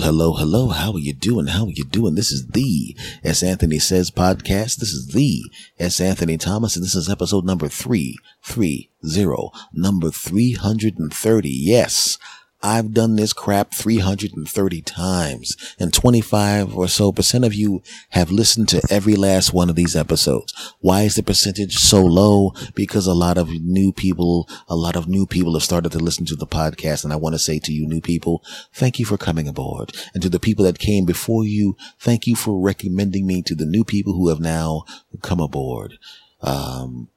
Well, hello, hello. How are you doing? How are you doing? This is the S. Anthony Says podcast. This is the S. Anthony Thomas, and this is episode number 330, number 330. Yes, I've done this crap 330 times and 25 or so percent of you have listened to every last one of these episodes. Why is the percentage so low? Because a lot of new people, a lot of new people have started to listen to the podcast. And I want to say to you new people, thank you for coming aboard. And to the people that came before you, thank you for recommending me to the new people who have now come aboard. Um,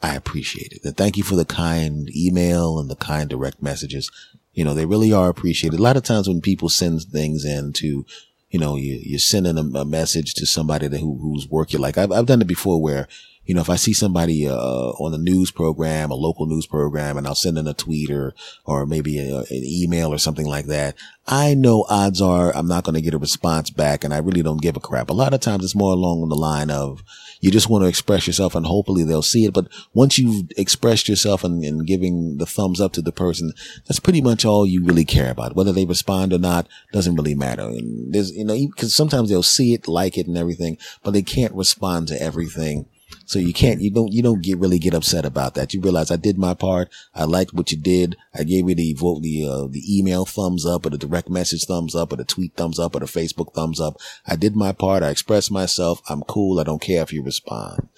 I appreciate it. And thank you for the kind email and the kind direct messages. You know, they really are appreciated. A lot of times when people send things in to, you know, you, you're sending a, a message to somebody that who, work you like. I've, I've done it before where, you know, if I see somebody, uh, on a news program, a local news program, and I'll send in a tweet or, or maybe a, an email or something like that, I know odds are I'm not going to get a response back and I really don't give a crap. A lot of times it's more along the line of, you just want to express yourself and hopefully they'll see it. But once you've expressed yourself and, and giving the thumbs up to the person, that's pretty much all you really care about. Whether they respond or not doesn't really matter. And there's, you know, because sometimes they'll see it, like it and everything, but they can't respond to everything so you can't, you don't, you don't get really get upset about that. You realize I did my part. I liked what you did. I gave you the vote, the, uh, the email thumbs up or the direct message thumbs up or the tweet thumbs up or the Facebook thumbs up. I did my part. I expressed myself. I'm cool. I don't care if you respond.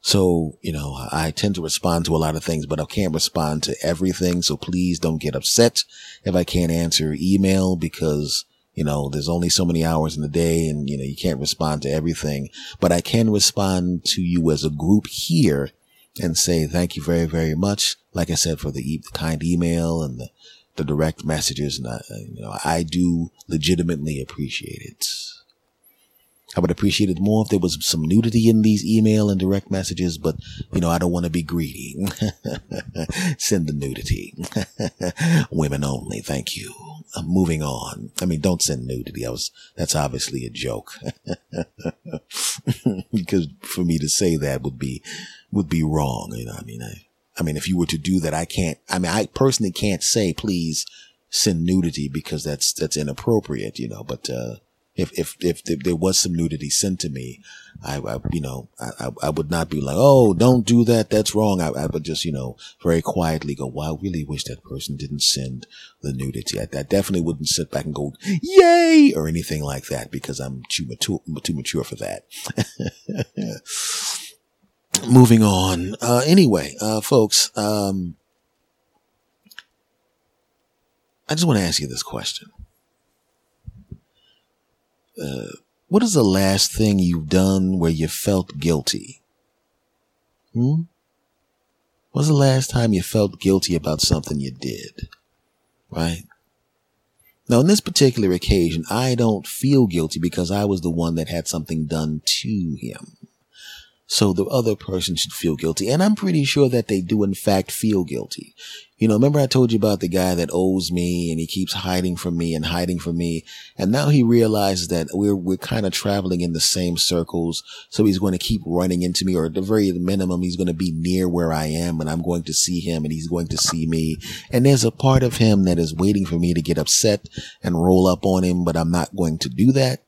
So, you know, I tend to respond to a lot of things, but I can't respond to everything. So please don't get upset if I can't answer email because you know, there's only so many hours in the day and, you know, you can't respond to everything, but I can respond to you as a group here and say thank you very, very much. Like I said, for the, e- the kind email and the, the direct messages. And I, you know, I do legitimately appreciate it. I would appreciate it more if there was some nudity in these email and direct messages, but you know, I don't want to be greedy. Send the nudity. Women only. Thank you. Moving on. I mean, don't send nudity. I was, that's obviously a joke. because for me to say that would be, would be wrong. You know, I mean, I, I mean, if you were to do that, I can't, I mean, I personally can't say, please send nudity because that's, that's inappropriate, you know, but, uh, if, if, if, there was some nudity sent to me, I, I you know, I, I would not be like, oh, don't do that. That's wrong. I, I would just, you know, very quietly go, well, I really wish that person didn't send the nudity. I, I definitely wouldn't sit back and go, yay, or anything like that because I'm too mature, too mature for that. Moving on. Uh, anyway, uh, folks, um, I just want to ask you this question. Uh, what is the last thing you've done where you felt guilty? Hmm? When's the last time you felt guilty about something you did? Right? Now, on this particular occasion, I don't feel guilty because I was the one that had something done to him. So the other person should feel guilty. And I'm pretty sure that they do in fact feel guilty. You know, remember I told you about the guy that owes me and he keeps hiding from me and hiding from me. And now he realizes that we're, we're kind of traveling in the same circles. So he's going to keep running into me or at the very minimum, he's going to be near where I am and I'm going to see him and he's going to see me. And there's a part of him that is waiting for me to get upset and roll up on him, but I'm not going to do that.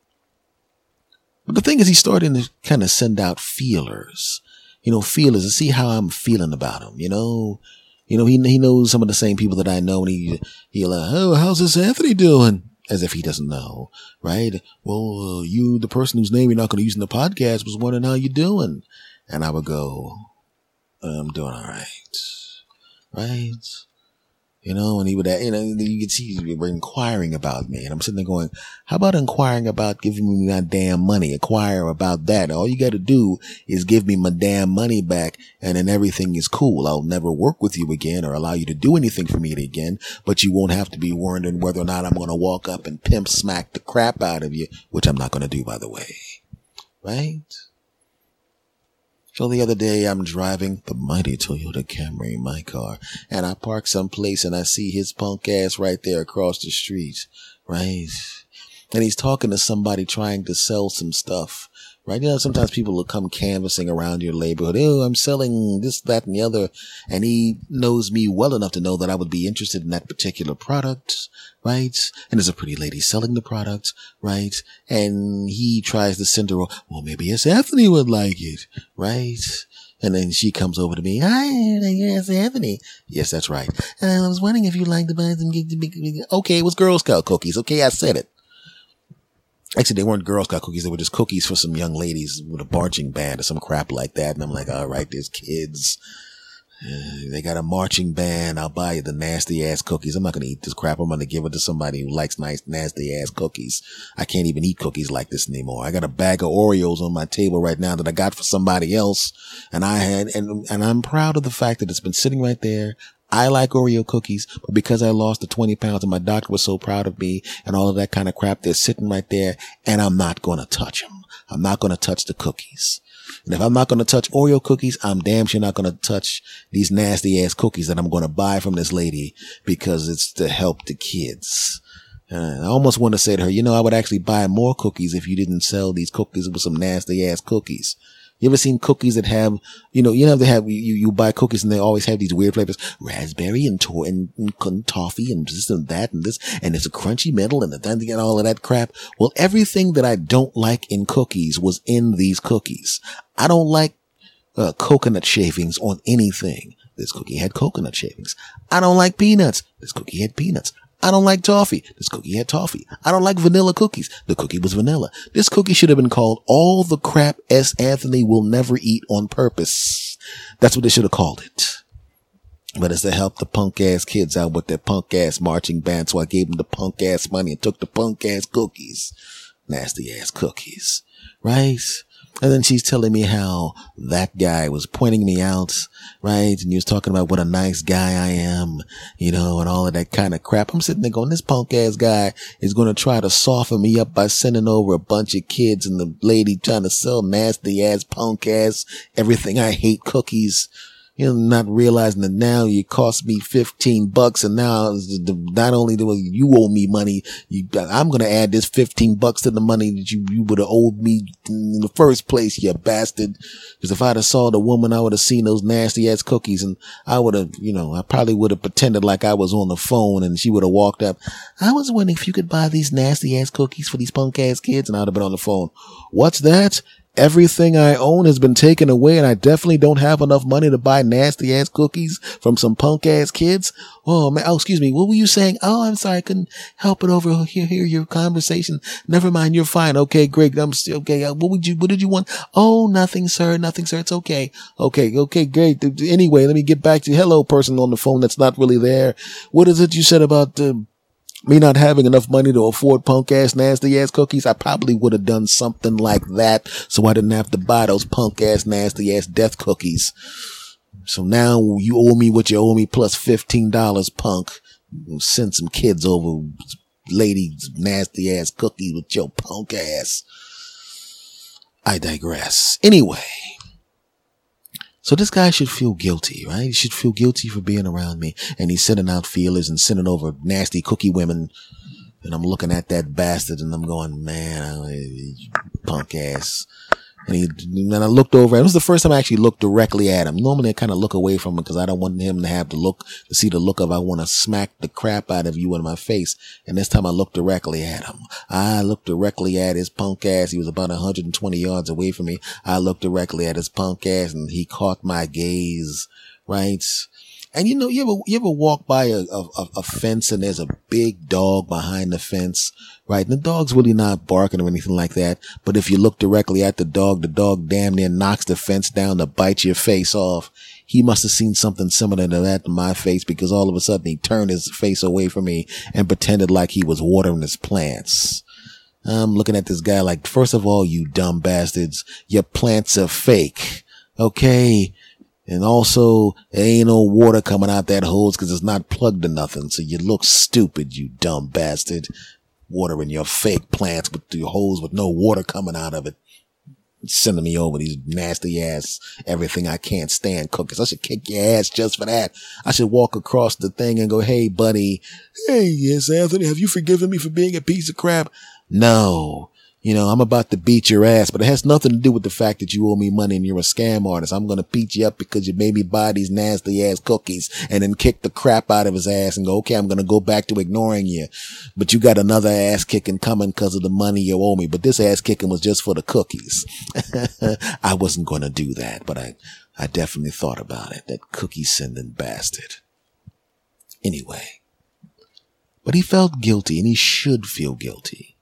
But the thing is, he's starting to kind of send out feelers, you know, feelers to see how I'm feeling about him, you know. You know, he, he knows some of the same people that I know and he, he like, oh, how's this Anthony doing? As if he doesn't know, right? Well, uh, you, the person whose name you're not going to use in the podcast was wondering how you doing. And I would go, I'm doing all right. Right? You know, and he would, you know, you could see he were inquiring about me. And I'm sitting there going, how about inquiring about giving me my damn money? Inquire about that. All you got to do is give me my damn money back and then everything is cool. I'll never work with you again or allow you to do anything for me again, but you won't have to be wondering whether or not I'm going to walk up and pimp smack the crap out of you, which I'm not going to do, by the way. Right? So the other day I'm driving the mighty Toyota Camry, in my car, and I park someplace and I see his punk ass right there across the street, right? and he's talking to somebody trying to sell some stuff. Right? You know, sometimes people will come canvassing around your neighborhood. Oh, I'm selling this, that, and the other. And he knows me well enough to know that I would be interested in that particular product. Right? And there's a pretty lady selling the product. Right? And he tries to send her, well, maybe S. Anthony would like it. Right? And then she comes over to me. Hi, S. Anthony. Yes, that's right. And I was wondering if you'd like to buy some. Okay, it was Girl Scout cookies. Okay, I said it. Actually, they weren't Girl Scout cookies. They were just cookies for some young ladies with a marching band or some crap like that. And I'm like, all right, there's kids. They got a marching band. I'll buy you the nasty ass cookies. I'm not going to eat this crap. I'm going to give it to somebody who likes nice, nasty ass cookies. I can't even eat cookies like this anymore. I got a bag of Oreos on my table right now that I got for somebody else. And I had, and, and I'm proud of the fact that it's been sitting right there. I like Oreo cookies, but because I lost the 20 pounds and my doctor was so proud of me and all of that kind of crap, they're sitting right there and I'm not going to touch them. I'm not going to touch the cookies. And if I'm not going to touch Oreo cookies, I'm damn sure not going to touch these nasty ass cookies that I'm going to buy from this lady because it's to help the kids. Uh, I almost want to say to her, you know, I would actually buy more cookies if you didn't sell these cookies with some nasty ass cookies. You ever seen cookies that have, you know, you know, they have, you, you buy cookies and they always have these weird flavors, raspberry and, to- and, and toffee and this and that and this, and it's a crunchy middle and then and all of that crap. Well, everything that I don't like in cookies was in these cookies. I don't like uh, coconut shavings on anything. This cookie had coconut shavings. I don't like peanuts. This cookie had peanuts. I don't like toffee. This cookie had toffee. I don't like vanilla cookies. The cookie was vanilla. This cookie should have been called all the crap S. Anthony will never eat on purpose. That's what they should have called it. But it's to help the punk ass kids out with their punk ass marching band. So I gave them the punk ass money and took the punk ass cookies. Nasty ass cookies. Right? And then she's telling me how that guy was pointing me out, right? And he was talking about what a nice guy I am, you know, and all of that kind of crap. I'm sitting there going, this punk ass guy is going to try to soften me up by sending over a bunch of kids and the lady trying to sell nasty ass punk ass everything I hate cookies you know, not realizing that now you cost me 15 bucks and now not only do you owe me money, you, I'm going to add this 15 bucks to the money that you, you would have owed me in the first place, you bastard. Cause if I'd have saw the woman, I would have seen those nasty ass cookies and I would have, you know, I probably would have pretended like I was on the phone and she would have walked up. I was wondering if you could buy these nasty ass cookies for these punk ass kids and I'd have been on the phone. What's that? Everything I own has been taken away and I definitely don't have enough money to buy nasty ass cookies from some punk ass kids. Oh man, oh, excuse me. What were you saying? Oh, I'm sorry. I couldn't help it over here, hear your conversation. Never mind. You're fine. Okay, great. I'm still okay. Uh, what would you, what did you want? Oh, nothing, sir. Nothing, sir. It's okay. Okay. Okay. Great. Anyway, let me get back to you. hello person on the phone that's not really there. What is it you said about, uh, me not having enough money to afford punk ass nasty ass cookies, I probably would have done something like that so I didn't have to buy those punk ass nasty ass death cookies. So now you owe me what you owe me plus $15 punk. Send some kids over, ladies, nasty ass cookies with your punk ass. I digress. Anyway. So this guy should feel guilty, right? He should feel guilty for being around me. And he's sending out feelers and sending over nasty cookie women. And I'm looking at that bastard and I'm going, man, punk ass. And he, and I looked over, and it was the first time I actually looked directly at him. Normally I kind of look away from him because I don't want him to have to look, to see the look of, I want to smack the crap out of you in my face. And this time I looked directly at him. I looked directly at his punk ass. He was about 120 yards away from me. I looked directly at his punk ass and he caught my gaze, right? And you know, you ever, you ever walk by a, a, a fence and there's a big dog behind the fence, right? And the dog's really not barking or anything like that. But if you look directly at the dog, the dog damn near knocks the fence down to bite your face off. He must have seen something similar to that in my face because all of a sudden he turned his face away from me and pretended like he was watering his plants. I'm looking at this guy like, first of all, you dumb bastards, your plants are fake. Okay. And also, ain't no water coming out that hose because it's not plugged to nothing. So you look stupid, you dumb bastard. Watering your fake plants with your hose with no water coming out of it. Sending me over these nasty ass, everything I can't stand cookies. I should kick your ass just for that. I should walk across the thing and go, Hey, buddy. Hey, S. Anthony, have you forgiven me for being a piece of crap? No, you know, I'm about to beat your ass, but it has nothing to do with the fact that you owe me money and you're a scam artist. I'm going to beat you up because you made me buy these nasty ass cookies and then kick the crap out of his ass and go, okay, I'm going to go back to ignoring you. But you got another ass kicking coming because of the money you owe me. But this ass kicking was just for the cookies. I wasn't going to do that, but I, I definitely thought about it. That cookie sending bastard. Anyway, but he felt guilty and he should feel guilty.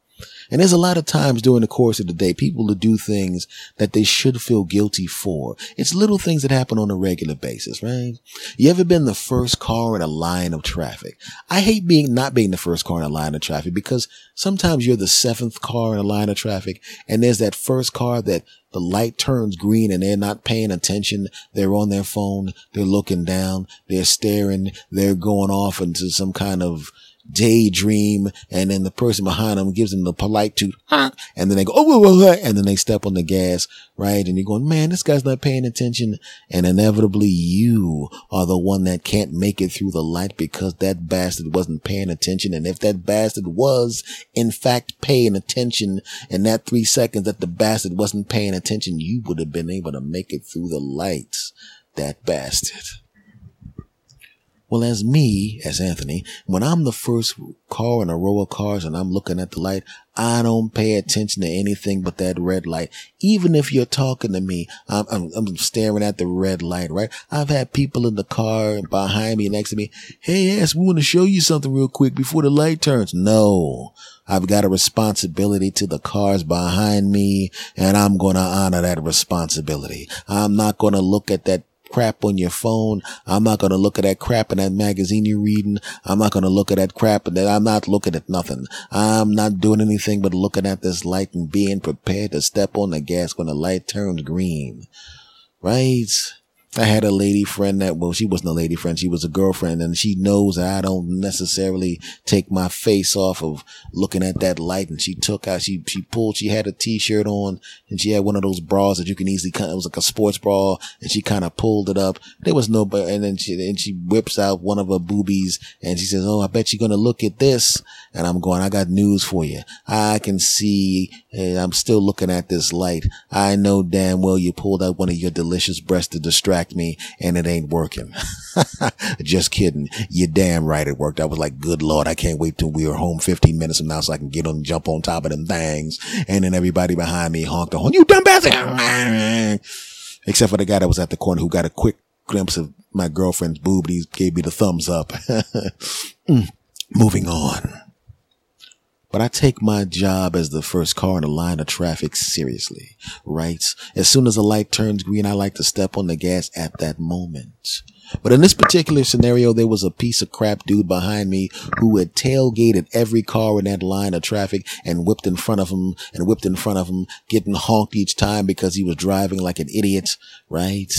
And there's a lot of times during the course of the day, people to do things that they should feel guilty for. It's little things that happen on a regular basis, right? You ever been the first car in a line of traffic? I hate being, not being the first car in a line of traffic because sometimes you're the seventh car in a line of traffic and there's that first car that the light turns green and they're not paying attention. They're on their phone. They're looking down. They're staring. They're going off into some kind of daydream and then the person behind them gives them the polite toot and then they go oh and then they step on the gas right? And you're going man this guy's not paying attention and inevitably you are the one that can't make it through the light because that bastard wasn't paying attention and if that bastard was in fact paying attention in that three seconds that the bastard wasn't paying attention you would have been able to make it through the lights that bastard well, as me, as Anthony, when I'm the first car in a row of cars and I'm looking at the light, I don't pay attention to anything but that red light. Even if you're talking to me, I'm, I'm, I'm staring at the red light, right? I've had people in the car behind me, next to me. Hey, yes, we want to show you something real quick before the light turns. No, I've got a responsibility to the cars behind me and I'm going to honor that responsibility. I'm not going to look at that crap on your phone. I'm not going to look at that crap in that magazine you're reading. I'm not going to look at that crap that I'm not looking at nothing. I'm not doing anything but looking at this light and being prepared to step on the gas when the light turns green. Right? I had a lady friend that, well, she wasn't a lady friend. She was a girlfriend and she knows that I don't necessarily take my face off of looking at that light. And she took out, she, she pulled, she had a t-shirt on and she had one of those bras that you can easily of, it was like a sports bra and she kind of pulled it up. There was no, and then she, and she whips out one of her boobies and she says, Oh, I bet you're going to look at this. And I'm going, I got news for you. I can see, and I'm still looking at this light. I know damn well you pulled out one of your delicious breasts to distract me and it ain't working. Just kidding. You're damn right it worked. I was like, good Lord, I can't wait till we are home 15 minutes from now so I can get on and jump on top of them things. And then everybody behind me honked the horn. You dumb bastard. Except for the guy that was at the corner who got a quick glimpse of my girlfriend's boob. He gave me the thumbs up. mm. Moving on. But I take my job as the first car in the line of traffic seriously, right? As soon as the light turns green, I like to step on the gas at that moment. But in this particular scenario, there was a piece of crap dude behind me who had tailgated every car in that line of traffic and whipped in front of him and whipped in front of him, getting honked each time because he was driving like an idiot, right?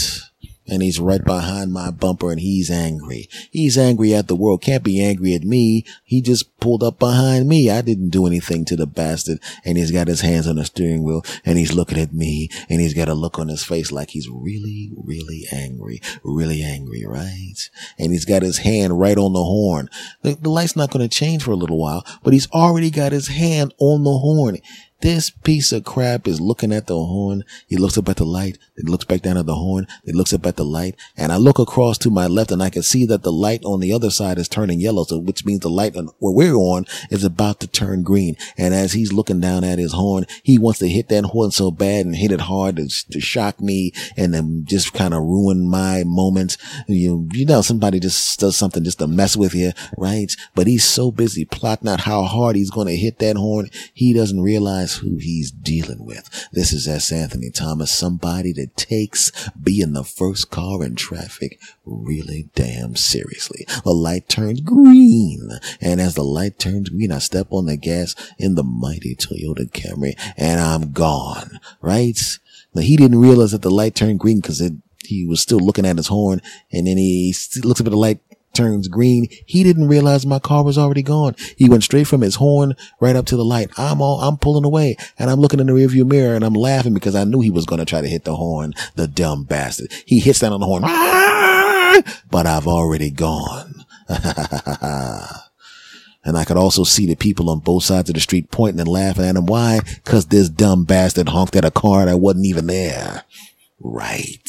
And he's right behind my bumper and he's angry. He's angry at the world. Can't be angry at me. He just pulled up behind me. I didn't do anything to the bastard and he's got his hands on the steering wheel and he's looking at me and he's got a look on his face like he's really, really angry, really angry, right? And he's got his hand right on the horn. The, the light's not going to change for a little while, but he's already got his hand on the horn. This piece of crap is looking at the horn. He looks up at the light. He looks back down at the horn. He looks up at the light. And I look across to my left and I can see that the light on the other side is turning yellow. So which means the light on, where we're on is about to turn green. And as he's looking down at his horn, he wants to hit that horn so bad and hit it hard to, to shock me and then just kind of ruin my moments. You, you know, somebody just does something just to mess with you, right? But he's so busy plotting out how hard he's going to hit that horn. He doesn't realize realize who he's dealing with. This is S. Anthony Thomas, somebody that takes being the first car in traffic really damn seriously. The light turns green. And as the light turns green, I step on the gas in the mighty Toyota Camry and I'm gone, right? Now he didn't realize that the light turned green because it he was still looking at his horn and then he looks up at the light turns green. He didn't realize my car was already gone. He went straight from his horn right up to the light. I'm all, I'm pulling away and I'm looking in the rearview mirror and I'm laughing because I knew he was going to try to hit the horn. The dumb bastard. He hits down on the horn, ah! but I've already gone. And I could also see the people on both sides of the street pointing and laughing at him. Why? Cause this dumb bastard honked at a car that wasn't even there. Right.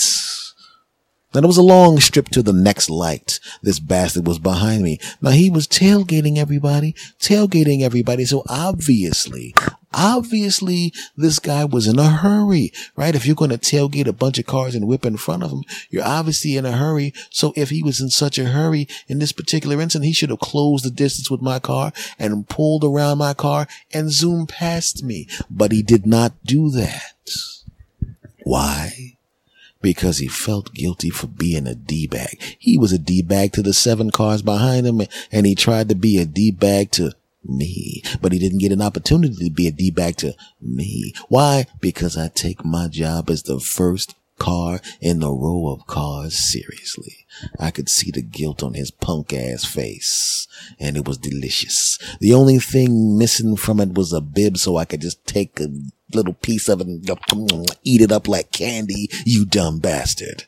Then it was a long strip to the next light. This bastard was behind me. Now he was tailgating everybody, tailgating everybody. So obviously, obviously this guy was in a hurry, right? If you're going to tailgate a bunch of cars and whip in front of him, you're obviously in a hurry. So if he was in such a hurry in this particular instance, he should have closed the distance with my car and pulled around my car and zoomed past me. But he did not do that. Why? Because he felt guilty for being a D-bag. He was a D-bag to the seven cars behind him and he tried to be a D-bag to me, but he didn't get an opportunity to be a D-bag to me. Why? Because I take my job as the first car in the row of cars seriously. I could see the guilt on his punk ass face and it was delicious. The only thing missing from it was a bib so I could just take a little piece of it and eat it up like candy, you dumb bastard.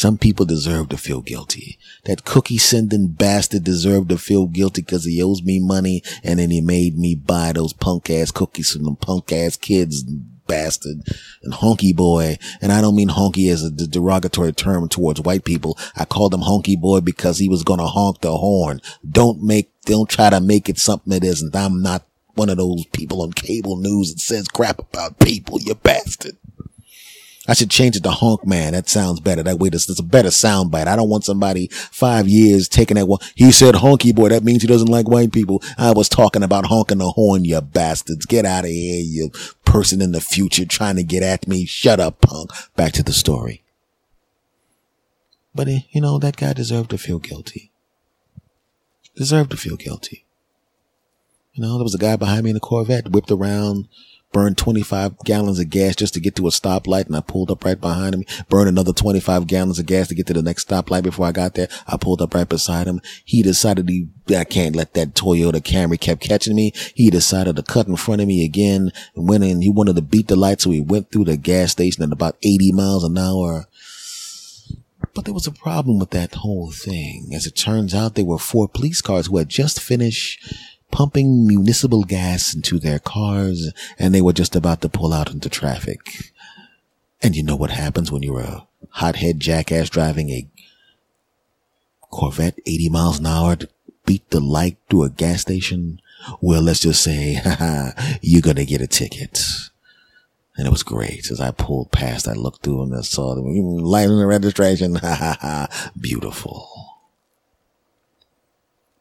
Some people deserve to feel guilty. That cookie sending bastard deserved to feel guilty because he owes me money and then he made me buy those punk ass cookies from them punk ass kids bastard and honky boy. And I don't mean honky as a derogatory term towards white people. I called him honky boy because he was going to honk the horn. Don't make, don't try to make it something it isn't. I'm not one of those people on cable news that says crap about people, you bastard. I should change it to honk man. That sounds better. That way, there's, a better sound bite. I don't want somebody five years taking that one. He said honky boy. That means he doesn't like white people. I was talking about honking the horn, you bastards. Get out of here, you person in the future trying to get at me. Shut up, punk. Back to the story. But, eh, you know, that guy deserved to feel guilty. Deserved to feel guilty. You know, there was a guy behind me in a Corvette, whipped around, burned 25 gallons of gas just to get to a stoplight and I pulled up right behind him, burned another 25 gallons of gas to get to the next stoplight before I got there. I pulled up right beside him. He decided he, I can't let that Toyota Camry kept catching me. He decided to cut in front of me again and went in. He wanted to beat the light. So he went through the gas station at about 80 miles an hour. But there was a problem with that whole thing. As it turns out, there were four police cars who had just finished pumping municipal gas into their cars and they were just about to pull out into traffic. And you know what happens when you're a hothead jackass driving a Corvette 80 miles an hour to beat the light through a gas station? Well, let's just say, haha, you're to get a ticket. And it was great. As I pulled past, I looked through and I saw the light in the registration. Ha ha ha. Beautiful.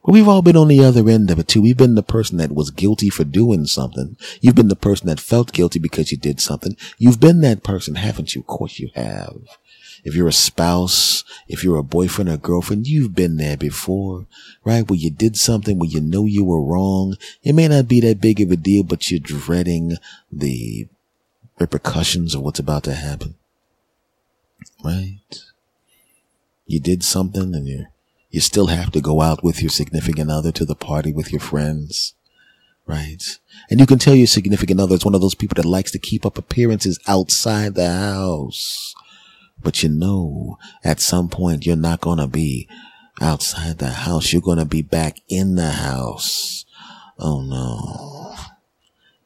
But we've all been on the other end of it too. We've been the person that was guilty for doing something. You've been the person that felt guilty because you did something. You've been that person, haven't you? Of course you have. If you're a spouse, if you're a boyfriend or girlfriend, you've been there before, right? Where you did something where you know you were wrong. It may not be that big of a deal, but you're dreading the repercussions of what's about to happen. Right? You did something and you're you still have to go out with your significant other to the party with your friends. Right. And you can tell your significant other is one of those people that likes to keep up appearances outside the house. But you know, at some point, you're not going to be outside the house. You're going to be back in the house. Oh no.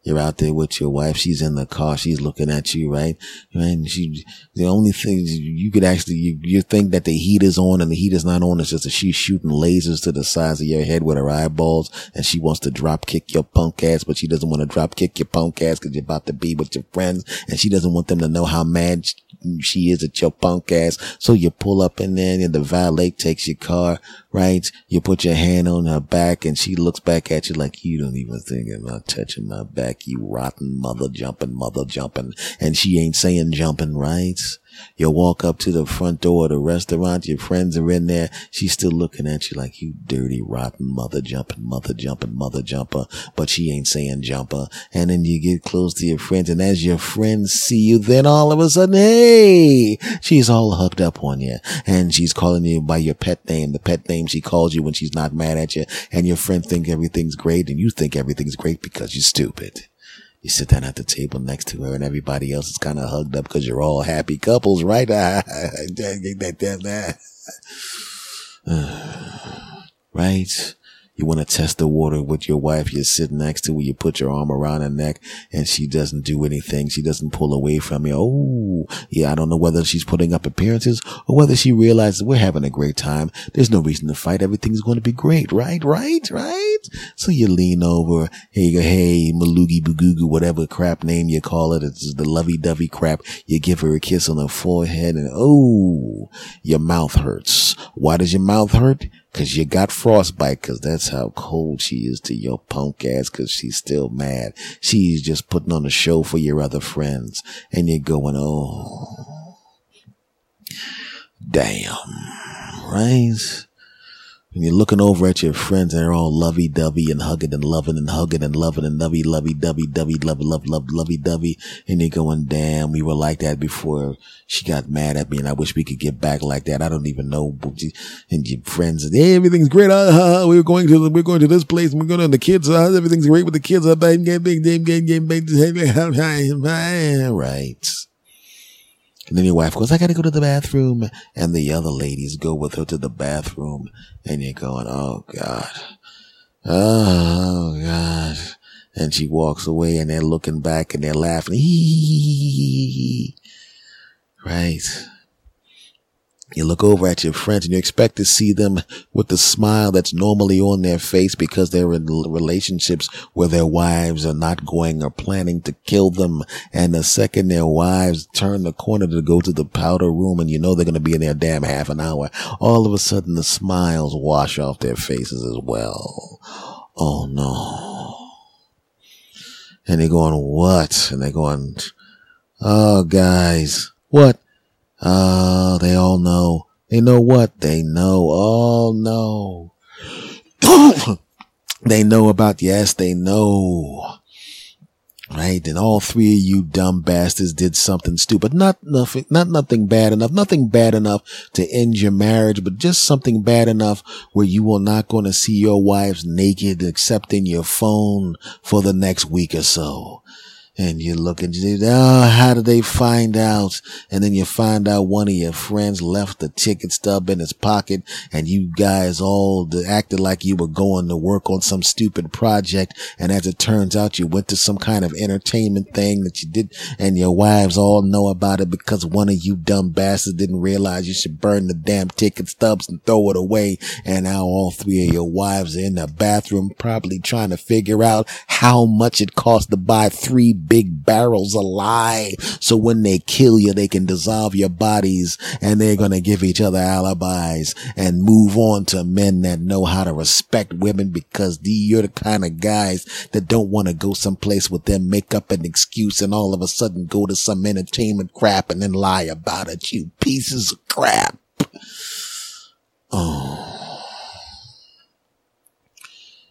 You're out there with your wife. She's in the car. She's looking at you, right? And she, the only thing you could actually, you, you think that the heat is on and the heat is not on. It's just that she's shooting lasers to the sides of your head with her eyeballs and she wants to drop kick your punk ass, but she doesn't want to drop kick your punk ass because you're about to be with your friends and she doesn't want them to know how mad she is at your punk ass. So you pull up in there and the valet takes your car, right? You put your hand on her back and she looks back at you like you don't even think about touching my back, you rotten mother jumping, mother jumping. And she ain't saying jumping, right? You walk up to the front door of the restaurant. Your friends are in there. She's still looking at you like you dirty, rotten mother jumping, mother jumping, mother jumper. But she ain't saying jumper. And then you get close to your friends. And as your friends see you, then all of a sudden, hey, she's all hooked up on you and she's calling you by your pet name, the pet name she calls you when she's not mad at you. And your friend think everything's great and you think everything's great because you're stupid. You sit down at the table next to her and everybody else is kind of hugged up because you're all happy couples, right? right? You want to test the water with your wife you're sitting next to where you put your arm around her neck and she doesn't do anything. She doesn't pull away from you. Oh, yeah. I don't know whether she's putting up appearances or whether she realizes we're having a great time. There's no reason to fight. Everything's going to be great. Right? Right? Right? So you lean over. Hey, you go, hey, Malugi Bugugu, whatever crap name you call it. It's the lovey dovey crap. You give her a kiss on the forehead and oh, your mouth hurts. Why does your mouth hurt? Cause you got frostbite cause that's how cold she is to your punk ass cause she's still mad. She's just putting on a show for your other friends and you're going, oh, damn, right? And you're looking over at your friends and they're all lovey dovey and hugging and loving and hugging and loving and lovey lovey dovey dovey love love love lovey dovey and you're going damn we were like that before she got mad at me and I wish we could get back like that I don't even know and your friends hey, everything's great uh, uh, we're going to we're going to this place and we're going to the kids uh, everything's great with the kids uh, and then your wife goes, I gotta go to the bathroom. And the other ladies go with her to the bathroom. And you're going, oh God. Oh God. And she walks away and they're looking back and they're laughing. Right. You look over at your friends and you expect to see them with the smile that's normally on their face because they're in relationships where their wives are not going or planning to kill them. And the second their wives turn the corner to go to the powder room and you know they're going to be in there damn half an hour, all of a sudden the smiles wash off their faces as well. Oh no. And they're going, what? And they're going, oh guys, what? Oh, they all know. They know what? They know. Oh no. they know about, yes, they know. Right? And all three of you dumb bastards did something stupid. Not nothing, not nothing bad enough, nothing bad enough to end your marriage, but just something bad enough where you will not going to see your wives naked except in your phone for the next week or so and you look and you oh, how did they find out? And then you find out one of your friends left the ticket stub in his pocket and you guys all acted like you were going to work on some stupid project. And as it turns out, you went to some kind of entertainment thing that you did and your wives all know about it because one of you dumb bastards didn't realize you should burn the damn ticket stubs and throw it away. And now all three of your wives are in the bathroom probably trying to figure out how much it costs to buy three big barrels lye. So when they kill you, they can dissolve your bodies and they're going to give each other alibis and move on to men that know how to respect women because you're the kind of guys that don't want to go someplace with them, make up an excuse and all of a sudden go to some entertainment crap and then lie about it. You pieces of crap. Oh.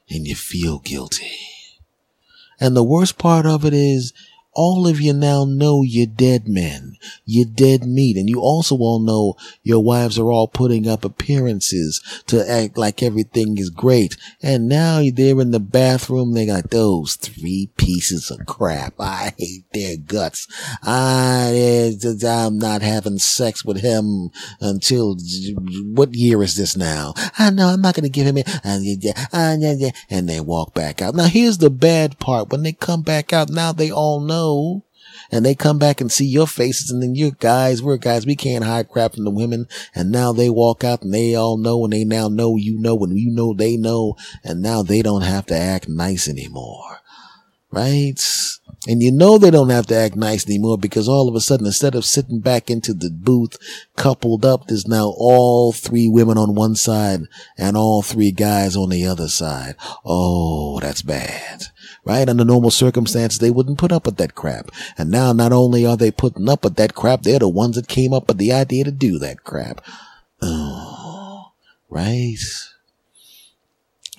And you feel guilty. And the worst part of it is all of you now know you're dead men. You're dead meat. And you also all know your wives are all putting up appearances to act like everything is great. And now they're in the bathroom. They got those three pieces of crap. I hate their guts. I, eh, I'm not having sex with him until what year is this now? I know I'm not going to give him it. Uh, uh, and they walk back out. Now here's the bad part. When they come back out, now they all know and they come back and see your faces and then you're guys, we're guys, we can't hide crap from the women. And now they walk out and they all know and they now know you know and you know they know. And now they don't have to act nice anymore. Right? And you know they don't have to act nice anymore because all of a sudden, instead of sitting back into the booth coupled up, there's now all three women on one side and all three guys on the other side. Oh, that's bad right? Under normal circumstances, they wouldn't put up with that crap. And now not only are they putting up with that crap, they're the ones that came up with the idea to do that crap. Oh, right?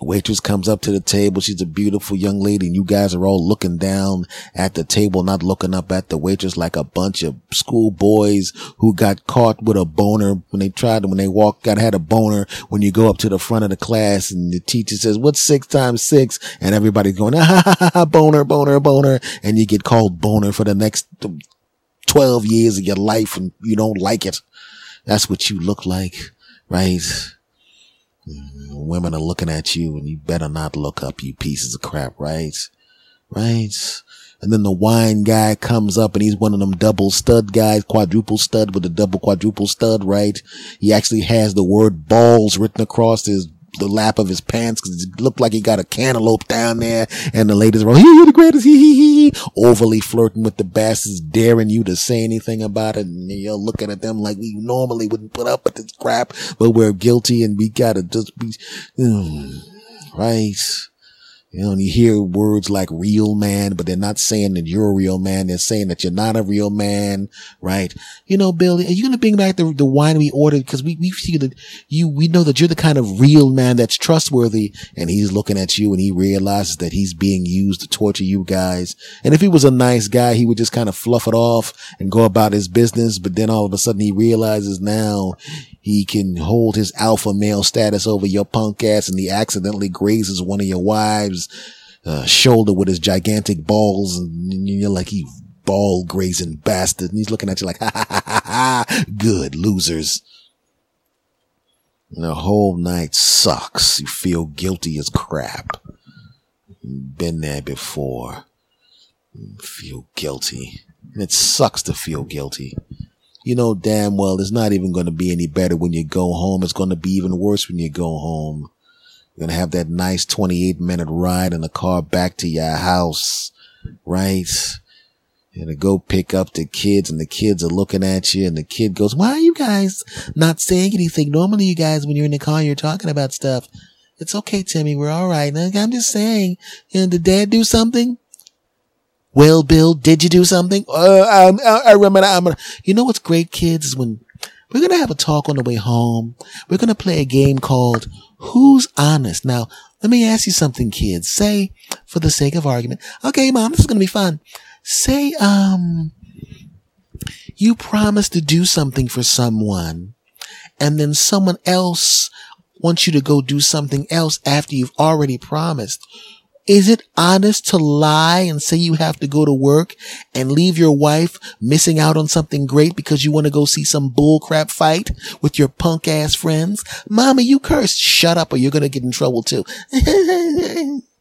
Waitress comes up to the table. She's a beautiful young lady and you guys are all looking down at the table, not looking up at the waitress like a bunch of schoolboys who got caught with a boner when they tried to, when they walked, got had a boner when you go up to the front of the class and the teacher says, what's six times six? And everybody's going, ah, ha, ha, ha, boner, boner, boner. And you get called boner for the next 12 years of your life and you don't like it. That's what you look like, right? Mm, women are looking at you and you better not look up, you pieces of crap, right? Right? And then the wine guy comes up and he's one of them double stud guys, quadruple stud with a double quadruple stud, right? He actually has the word balls written across his the lap of his pants because it looked like he got a cantaloupe down there. And the ladies were, you're the greatest, he, he, he, overly flirting with the bastards, daring you to say anything about it. And you're looking at them like we normally wouldn't put up with this crap, but we're guilty and we gotta just be, mm, right? You know, and you hear words like real man, but they're not saying that you're a real man. They're saying that you're not a real man, right? You know, Bill, are you going to bring back the, the wine we ordered? Cause we, we see that you, we know that you're the kind of real man that's trustworthy. And he's looking at you and he realizes that he's being used to torture you guys. And if he was a nice guy, he would just kind of fluff it off and go about his business. But then all of a sudden he realizes now he can hold his alpha male status over your punk ass and he accidentally grazes one of your wives' uh, shoulder with his gigantic balls. And you're like, you ball grazing bastard. And he's looking at you like, ha ha ha ha ha. Good losers. And the whole night sucks. You feel guilty as crap. Been there before. feel guilty. And it sucks to feel guilty you know damn well it's not even going to be any better when you go home. It's going to be even worse when you go home. You're going to have that nice 28 minute ride in the car back to your house, right? And to go pick up the kids and the kids are looking at you and the kid goes, why are you guys not saying anything? Normally you guys, when you're in the car, you're talking about stuff. It's okay, Timmy. We're all right. I'm just saying, you know, did dad do something? Well, Bill, did you do something? Uh, I, I remember. I'm you know what's great, kids, is when we're going to have a talk on the way home. We're going to play a game called Who's Honest? Now, let me ask you something, kids. Say, for the sake of argument, okay, mom, this is going to be fun. Say, um, you promise to do something for someone and then someone else wants you to go do something else after you've already promised. Is it honest to lie and say you have to go to work and leave your wife missing out on something great because you want to go see some bullcrap fight with your punk ass friends? Mama, you cursed. Shut up or you're going to get in trouble too.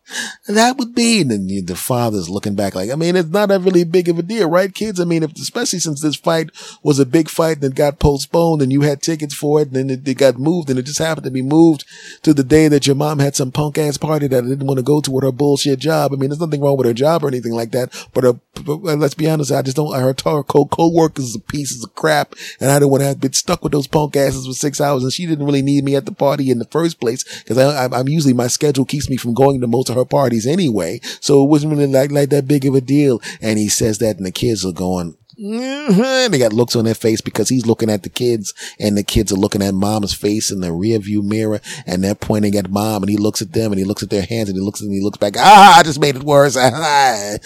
that would be, and then the father's looking back like, I mean, it's not a really big of a deal, right, kids? I mean, if, especially since this fight was a big fight that got postponed and you had tickets for it and then it, it, got moved and it just happened to be moved to the day that your mom had some punk ass party that I didn't want to go to with her bullshit job. I mean, there's nothing wrong with her job or anything like that, but, her, but uh, let's be honest, I just don't, her, co- co-workers are pieces of crap and I don't want to have been stuck with those punk asses for six hours and she didn't really need me at the party in the first place because I'm usually my schedule keeps me from going to most of her parties anyway. So it wasn't really like, like that big of a deal. And he says that and the kids are going, mm-hmm. they got looks on their face because he's looking at the kids and the kids are looking at mom's face in the rear view mirror and they're pointing at mom and he looks at them and he looks at their hands and he looks and he looks back. Ah, I just made it worse. and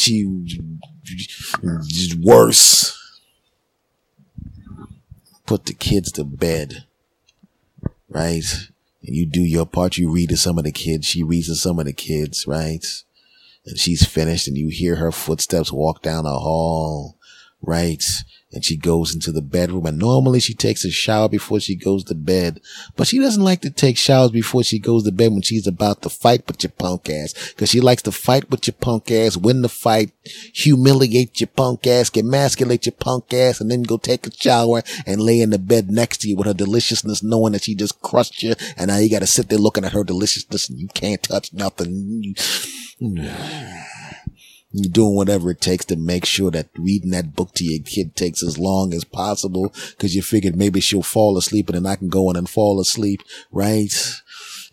she worse. Put the kids to bed. Right? And you do your part. You read to some of the kids. She reads to some of the kids, right? And she's finished and you hear her footsteps walk down the hall, right? And she goes into the bedroom and normally she takes a shower before she goes to bed, but she doesn't like to take showers before she goes to bed when she's about to fight with your punk ass because she likes to fight with your punk ass, win the fight, humiliate your punk ass, emasculate your punk ass and then go take a shower and lay in the bed next to you with her deliciousness knowing that she just crushed you and now you got to sit there looking at her deliciousness and you can't touch nothing. You're doing whatever it takes to make sure that reading that book to your kid takes as long as possible because you figured maybe she'll fall asleep and then I can go in and fall asleep, right?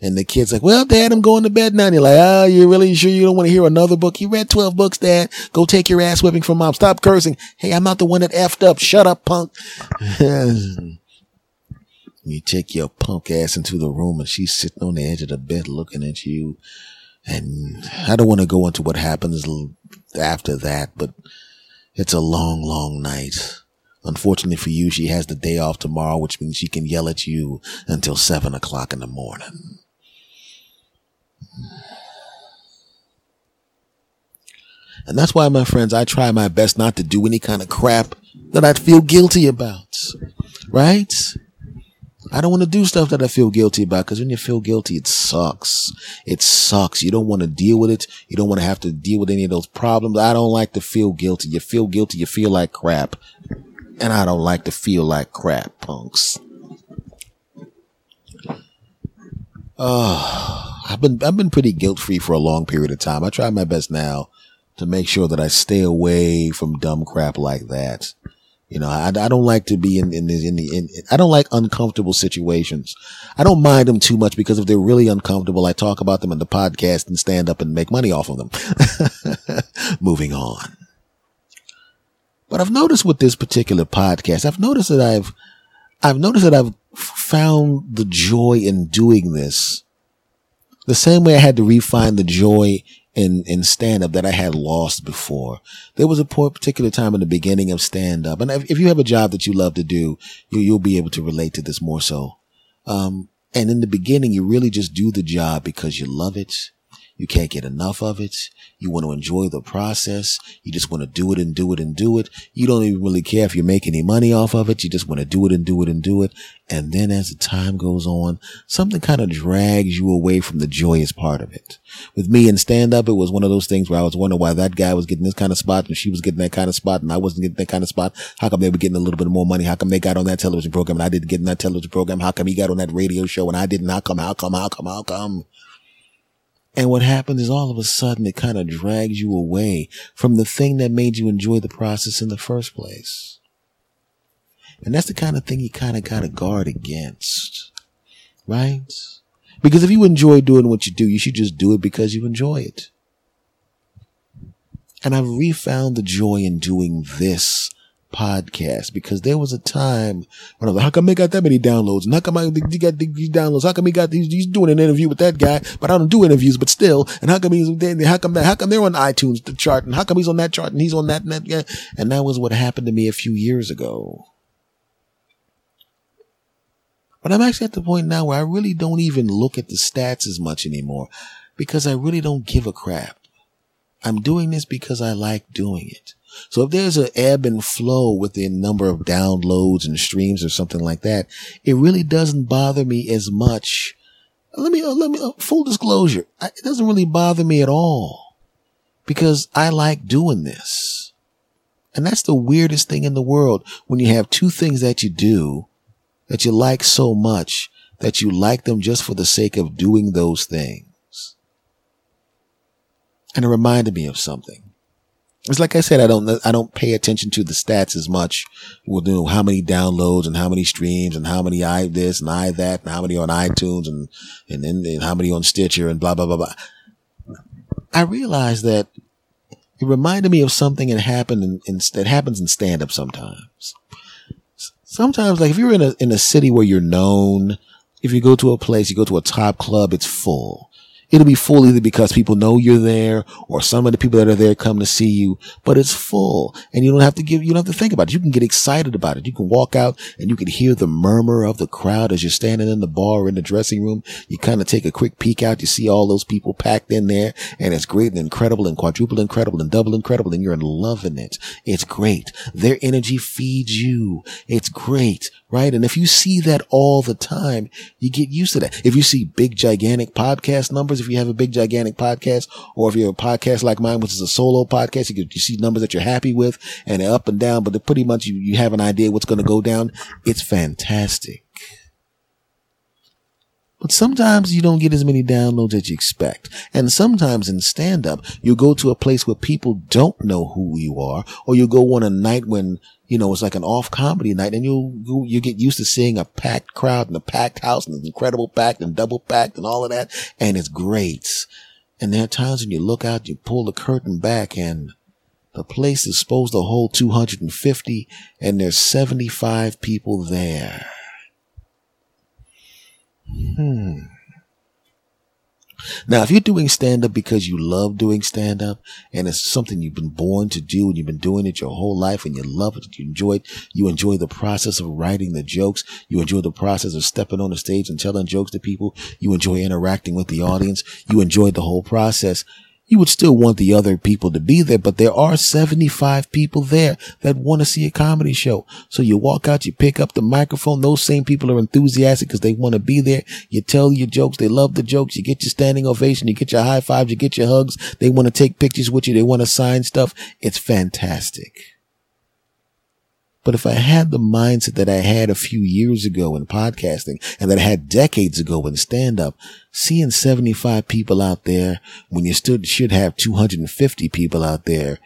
And the kid's like, well, dad, I'm going to bed now. And you're like, oh, you really sure you don't want to hear another book? You read 12 books, dad. Go take your ass whipping from mom. Stop cursing. Hey, I'm not the one that effed up. Shut up, punk. you take your punk ass into the room and she's sitting on the edge of the bed looking at you. And I don't want to go into what happens after that, but it's a long, long night. Unfortunately for you, she has the day off tomorrow, which means she can yell at you until seven o'clock in the morning. And that's why, my friends, I try my best not to do any kind of crap that I'd feel guilty about. Right? I don't want to do stuff that I feel guilty about because when you feel guilty, it sucks. It sucks. You don't want to deal with it. You don't want to have to deal with any of those problems. I don't like to feel guilty. You feel guilty. You feel like crap. And I don't like to feel like crap, punks. Oh, I've been, I've been pretty guilt free for a long period of time. I try my best now to make sure that I stay away from dumb crap like that. You know, I, I don't like to be in, in the, in the, in, I don't like uncomfortable situations. I don't mind them too much because if they're really uncomfortable, I talk about them in the podcast and stand up and make money off of them. Moving on. But I've noticed with this particular podcast, I've noticed that I've, I've noticed that I've found the joy in doing this the same way I had to refine the joy in, in stand up that I had lost before. There was a particular time in the beginning of stand up. And if you have a job that you love to do, you, you'll be able to relate to this more so. Um, and in the beginning, you really just do the job because you love it. You can't get enough of it. You want to enjoy the process. You just want to do it and do it and do it. You don't even really care if you make any money off of it. You just want to do it and do it and do it. And then as the time goes on, something kind of drags you away from the joyous part of it. With me in stand up, it was one of those things where I was wondering why that guy was getting this kind of spot and she was getting that kind of spot and I wasn't getting that kind of spot. How come they were getting a little bit more money? How come they got on that television program and I didn't get in that television program? How come he got on that radio show and I didn't? How come? How come? How come? How come? And what happens is all of a sudden it kind of drags you away from the thing that made you enjoy the process in the first place. And that's the kind of thing you kind of got to guard against. Right? Because if you enjoy doing what you do, you should just do it because you enjoy it. And I've refound the joy in doing this podcast because there was a time when I was like, how come they got that many downloads? And how come I, he got these downloads? How come he got these, he's doing an interview with that guy, but I don't do interviews, but still. And how come he's, how come that, how come they're on iTunes, the chart? And how come he's on that chart and he's on that, and that, yeah. And that was what happened to me a few years ago. But I'm actually at the point now where I really don't even look at the stats as much anymore because I really don't give a crap. I'm doing this because I like doing it. So if there's an ebb and flow with the number of downloads and streams or something like that, it really doesn't bother me as much. Let me, let me, uh, full disclosure. it doesn't really bother me at all because I like doing this. And that's the weirdest thing in the world when you have two things that you do that you like so much that you like them just for the sake of doing those things. And it reminded me of something. It's like I said, I don't, I don't pay attention to the stats as much. We'll do how many downloads and how many streams and how many I this and I that and how many on iTunes and, and then and how many on Stitcher and blah, blah, blah, blah. I realized that it reminded me of something that happened in, in that happens in stand up sometimes. Sometimes, like if you're in a, in a city where you're known, if you go to a place, you go to a top club, it's full. It'll be full either because people know you're there or some of the people that are there come to see you, but it's full and you don't have to give, you don't have to think about it. You can get excited about it. You can walk out and you can hear the murmur of the crowd as you're standing in the bar or in the dressing room. You kind of take a quick peek out. You see all those people packed in there and it's great and incredible and quadruple incredible and double incredible and you're loving it. It's great. Their energy feeds you. It's great right? And if you see that all the time, you get used to that. If you see big, gigantic podcast numbers, if you have a big, gigantic podcast, or if you're a podcast like mine, which is a solo podcast, you, you see numbers that you're happy with and they're up and down, but they're pretty much, you, you have an idea what's going to go down. It's fantastic. But sometimes you don't get as many downloads as you expect. And sometimes in stand up, you go to a place where people don't know who you are, or you go on a night when, you know, it's like an off comedy night and you, you, you get used to seeing a packed crowd and a packed house and it's incredible packed and double packed and all of that. And it's great. And there are times when you look out, you pull the curtain back and the place is supposed to hold 250 and there's 75 people there. Hmm. Now, if you're doing stand up because you love doing stand up and it's something you've been born to do and you've been doing it your whole life and you love it, you enjoy it, you enjoy the process of writing the jokes, you enjoy the process of stepping on the stage and telling jokes to people, you enjoy interacting with the audience, you enjoy the whole process, you would still want the other people to be there, but there are 75 people there that want to see a comedy show. So you walk out, you pick up the microphone. Those same people are enthusiastic because they want to be there. You tell your jokes. They love the jokes. You get your standing ovation. You get your high fives. You get your hugs. They want to take pictures with you. They want to sign stuff. It's fantastic. But if I had the mindset that I had a few years ago in podcasting and that I had decades ago in stand up, seeing 75 people out there when you still should have 250 people out there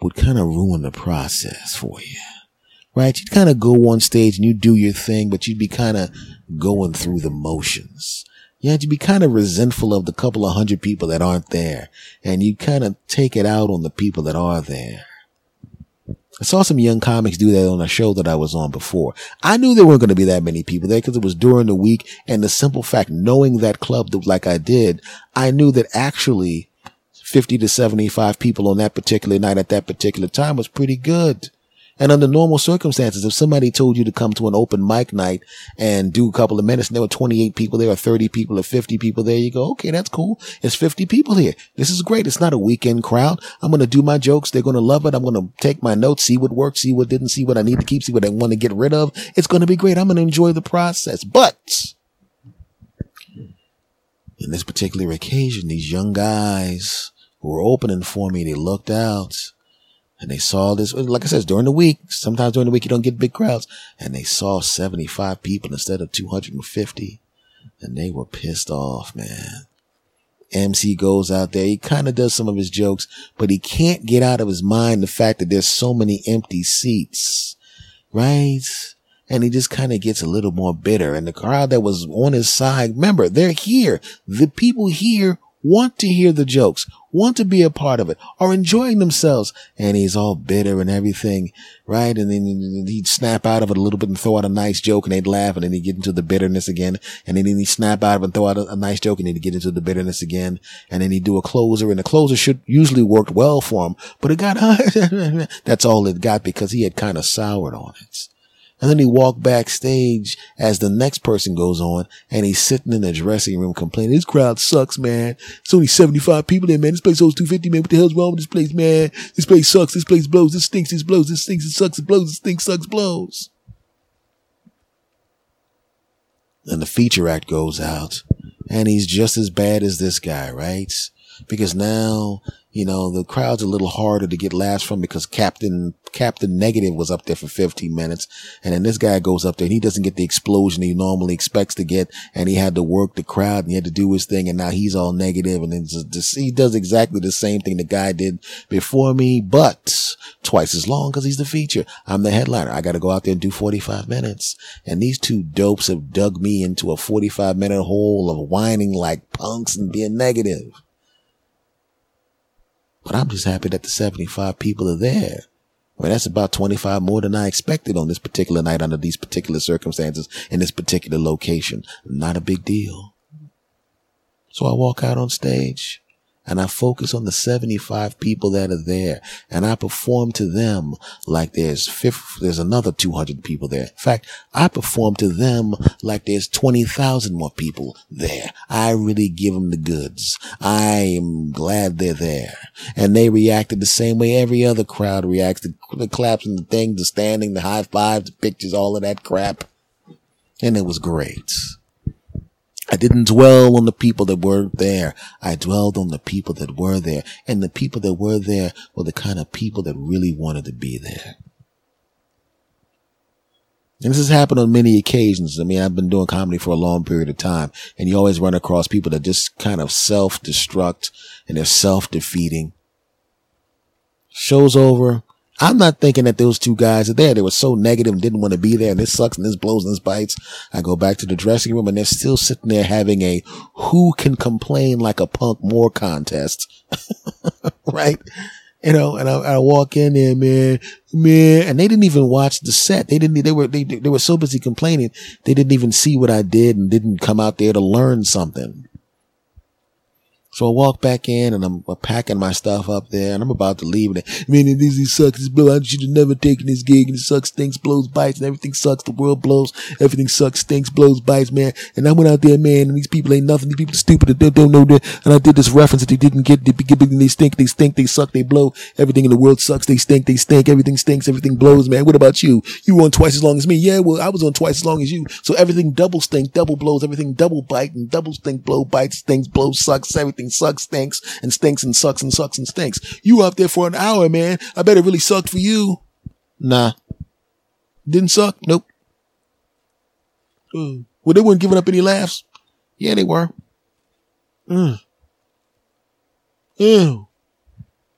would kind of ruin the process for you. Right? You'd kind of go on stage and you do your thing, but you'd be kind of going through the motions. You'd be kind of resentful of the couple of hundred people that aren't there and you'd kind of take it out on the people that are there. I saw some young comics do that on a show that I was on before. I knew there weren't going to be that many people there because it was during the week. And the simple fact, knowing that club like I did, I knew that actually 50 to 75 people on that particular night at that particular time was pretty good. And under normal circumstances, if somebody told you to come to an open mic night and do a couple of minutes and there were 28 people there or 30 people or 50 people there, you go, okay, that's cool. It's 50 people here. This is great. It's not a weekend crowd. I'm going to do my jokes. They're going to love it. I'm going to take my notes, see what worked, see what didn't, see what I need to keep, see what I want to get rid of. It's going to be great. I'm going to enjoy the process. But in this particular occasion, these young guys who were opening for me, they looked out and they saw this, like I said, during the week. Sometimes during the week you don't get big crowds. And they saw 75 people instead of 250. And they were pissed off, man. MC goes out there. He kind of does some of his jokes, but he can't get out of his mind the fact that there's so many empty seats, right? And he just kind of gets a little more bitter. And the crowd that was on his side, remember, they're here. The people here want to hear the jokes, want to be a part of it, are enjoying themselves. And he's all bitter and everything, right? And then he'd snap out of it a little bit and throw out a nice joke and they'd laugh and then he'd get into the bitterness again. And then he'd snap out of it and throw out a, a nice joke and then he'd get into the bitterness again. And then he'd do a closer and the closer should usually worked well for him, but it got, that's all it got because he had kind of soured on it. And then he walked backstage as the next person goes on and he's sitting in the dressing room complaining, this crowd sucks, man. It's only 75 people there, man. This place holds 250, man. What the hell's wrong with this place, man? This place sucks. This place blows. This stinks. This blows. This stinks. It sucks. It blows. This stinks, sucks, blows. And the feature act goes out and he's just as bad as this guy, right? Because now you know, the crowd's a little harder to get laughs from because Captain, Captain Negative was up there for 15 minutes. And then this guy goes up there and he doesn't get the explosion he normally expects to get. And he had to work the crowd and he had to do his thing. And now he's all negative and then just, he does exactly the same thing the guy did before me, but twice as long because he's the feature. I'm the headliner. I got to go out there and do 45 minutes. And these two dopes have dug me into a 45 minute hole of whining like punks and being negative. But I'm just happy that the 75 people are there. Mean, that's about 25 more than I expected on this particular night under these particular circumstances in this particular location. Not a big deal. So I walk out on stage and I focus on the 75 people that are there and I perform to them like there's fifth, there's another 200 people there. In fact, I perform to them like there's 20,000 more people there. I really give them the goods. I am glad they're there and they reacted the same way every other crowd reacts. The, the claps and the things, the standing, the high fives, the pictures, all of that crap. And it was great. I didn't dwell on the people that were there. I dwelled on the people that were there. And the people that were there were the kind of people that really wanted to be there. And this has happened on many occasions. I mean, I've been doing comedy for a long period of time and you always run across people that just kind of self-destruct and they're self-defeating. Show's over. I'm not thinking that those two guys are there. They were so negative and didn't want to be there. And this sucks and this blows and this bites. I go back to the dressing room and they're still sitting there having a who can complain like a punk more contest. right? You know, and I, I, walk in there, man, man, and they didn't even watch the set. They didn't, they were, they, they were so busy complaining. They didn't even see what I did and didn't come out there to learn something. So I walk back in and I'm packing my stuff up there and I'm about to leave. And man, this, this sucks. This blow. I should have never taken this gig and it sucks, stinks, blows, bites and everything sucks. The world blows. Everything sucks, stinks, blows, bites, man. And I went out there, man, and these people ain't nothing. These people are stupid. They don't, don't know that. And I did this reference that they didn't get. They, they stink, they stink, they suck, they blow. Everything in the world sucks. They stink, they stink. Everything stinks. Everything blows, man. What about you? You were on twice as long as me. Yeah, well, I was on twice as long as you. So everything double stink, double blows. Everything double bite and double stink, blow, bites, stinks, blows, sucks. Everything sucks, stinks and stinks and sucks and sucks and stinks. You up there for an hour, man. I bet it really sucked for you. Nah. Didn't suck? Nope. Mm. Well, they weren't giving up any laughs. Yeah, they were. Mm. Ew.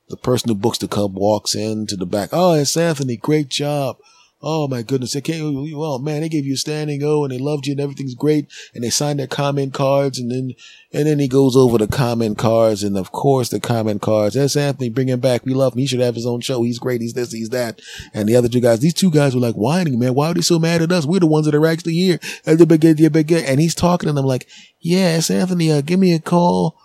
The person who books the cub walks into the back. Oh, it's Anthony. Great job. Oh my goodness. They can't, oh man, they gave you a standing O and they loved you and everything's great. And they signed their comment cards and then, and then he goes over the comment cards and of course the comment cards. That's Anthony. Bring him back. We love him. He should have his own show. He's great. He's this, he's that. And the other two guys, these two guys were like whining, man. Why are they so mad at us? We're the ones that are actually here. And he's talking and I'm like, yeah, Anthony. Uh, give me a call.